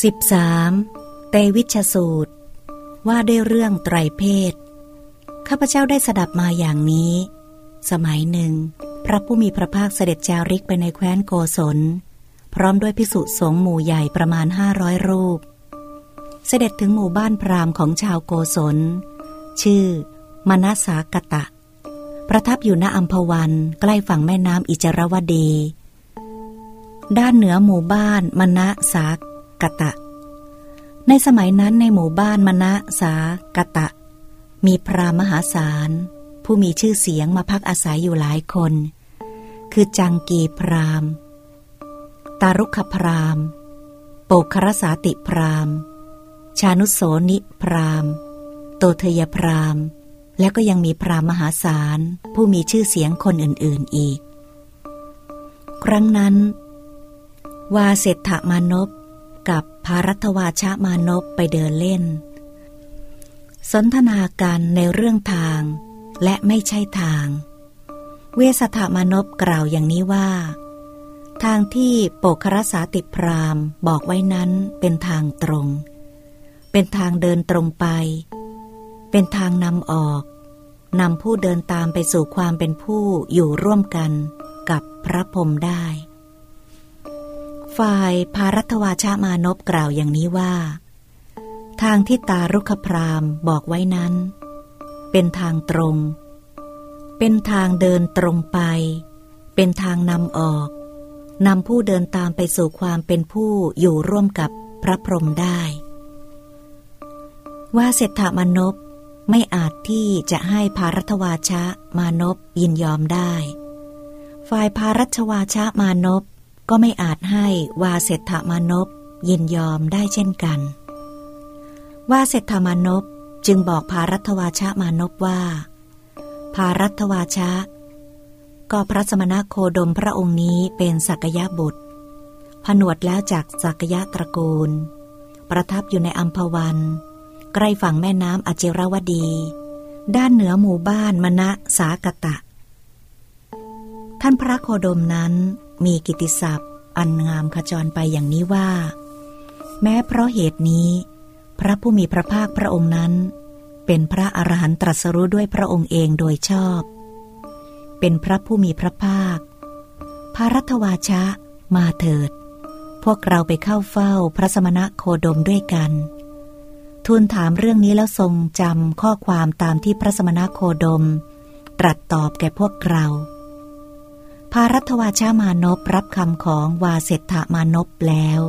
13. เตวิชสูตร ว่าด้วยเรื่องไตรเพศ ข้าพเจ้าได้สดับมาอย่างนี้ สมัยหนึ่ง พระผู้มีพระภาคเสด็จจาริกไปในแคว้นโกศล พร้อมด้วยพิสุสงฆ์หมู่ใหญ่ประมาณห้าร้อยรูป เสด็จถึงหมู่บ้านพราหมณ์ของชาวโกศล ชื่อ มนัสสากตะ ประทับอยู่ณอัมพวันใกล้ฝั่งแม่น้ำอิจรวดี ด้านเหนือหมู่บ้านมณสาก กตะ ในสมัยนั้นในหมู่บ้านมณะสากตะ มีพรามหาศาล ผู้มีชื่อเสียงมาพักอาศัยอยู่หลายคน คือจังกีพรามตารุขพรามโปครสาติพรามชานุโสนิพรามโตเทยพรามแล้วก็ยังมีพรามมหาศาล ผู้มีชื่อเสียงคนอื่นๆอีก ครั้งนั้น วาเศรษฐมานพ กับภารัตวาชามานพไปเดินเล่น สนทนาการในเรื่องทางและไม่ใช่ทาง เวสถามานพกล่าวอย่างนี้ว่า ทางที่โปกครสาติพรามบอกไว้นั้นเป็นทางตรง เป็นทางเดินตรงไป เป็นทางนำออกนำผู้เดินตามไปสู่ความเป็นผู้อยู่ร่วมกันกับพระพรมได้ ฝ่ายภารัตวาชามานพกล่าวอย่างนี้ว่า ทางที่ตารุขพรามบอกไว้นั้น เป็นทางตรง เป็นทางเดินตรงไป เป็นทางนำออกนำผู้เดินตามไปสู่ความเป็นผู้อยู่ร่วมกับพระพรหมได้ ว่าเศรษฐมานพไม่อาจที่จะให้ภารัตวาชามานพยินยอมได้ ฝ่ายภารัชวาชามานพ ก็ไม่อาจให้วาเศรษฐมานพยินยอมได้เช่นกัน วาเศรษฐมานพจึงบอกภารัตวาชามานพว่าภารัตวาชะ ก็พระสมณโคดมพระองค์นี้เป็นสักยะบุตร ผนวดแล้วจากสักยะตระกูล ประทับอยู่ในอัมพวัน ใกล้ฝั่งแม่น้ำอจิรวดี ด้านเหนือหมู่บ้านมณะสากตะ ท่านพระโคดมนั้น มีกิติศัพท์ อันงามขจรไปอย่างนี้ว่า แม้เพราะเหตุนี้ พระผู้มีพระภาคพระองค์นั้น เป็นพระอรหันตรัสรู้ด้วยพระองค์เองโดยชอบ เป็นพระผู้มีพระภาคพารัตวาชะ มาเถิด พวกเราไปเข้าเฝ้าพระสมณะโคดมด้วยกันทูลถามเรื่องนี้แล้วทรงจำข้อความตามที่พระสมณะโคดม ตรัสตอบแก่พวกเรา พารัตวาชามานพรับคำของวาเศรษฐมานพแล้ว